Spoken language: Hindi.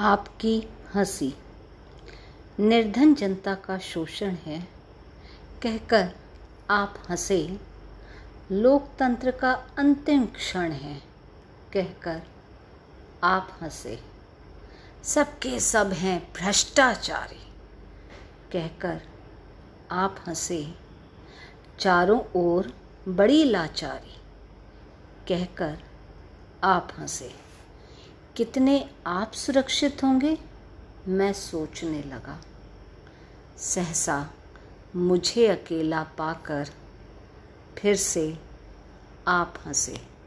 आपकी हँसी। निर्धन जनता का शोषण है। कहकर आप हंसे, लोकतंत्र का अंतिम क्षण है। कहकर आप हंसे, सबके सब हैं भ्रष्टाचारी। कहकर आप हंसे, चारों ओर बड़ी लाचारी। कहकर आप हंसे। कितने आप सुरक्षित होंगे? मैं सोचने लगा। सहसा मुझे अकेला पाकर फिर से आप हंसे।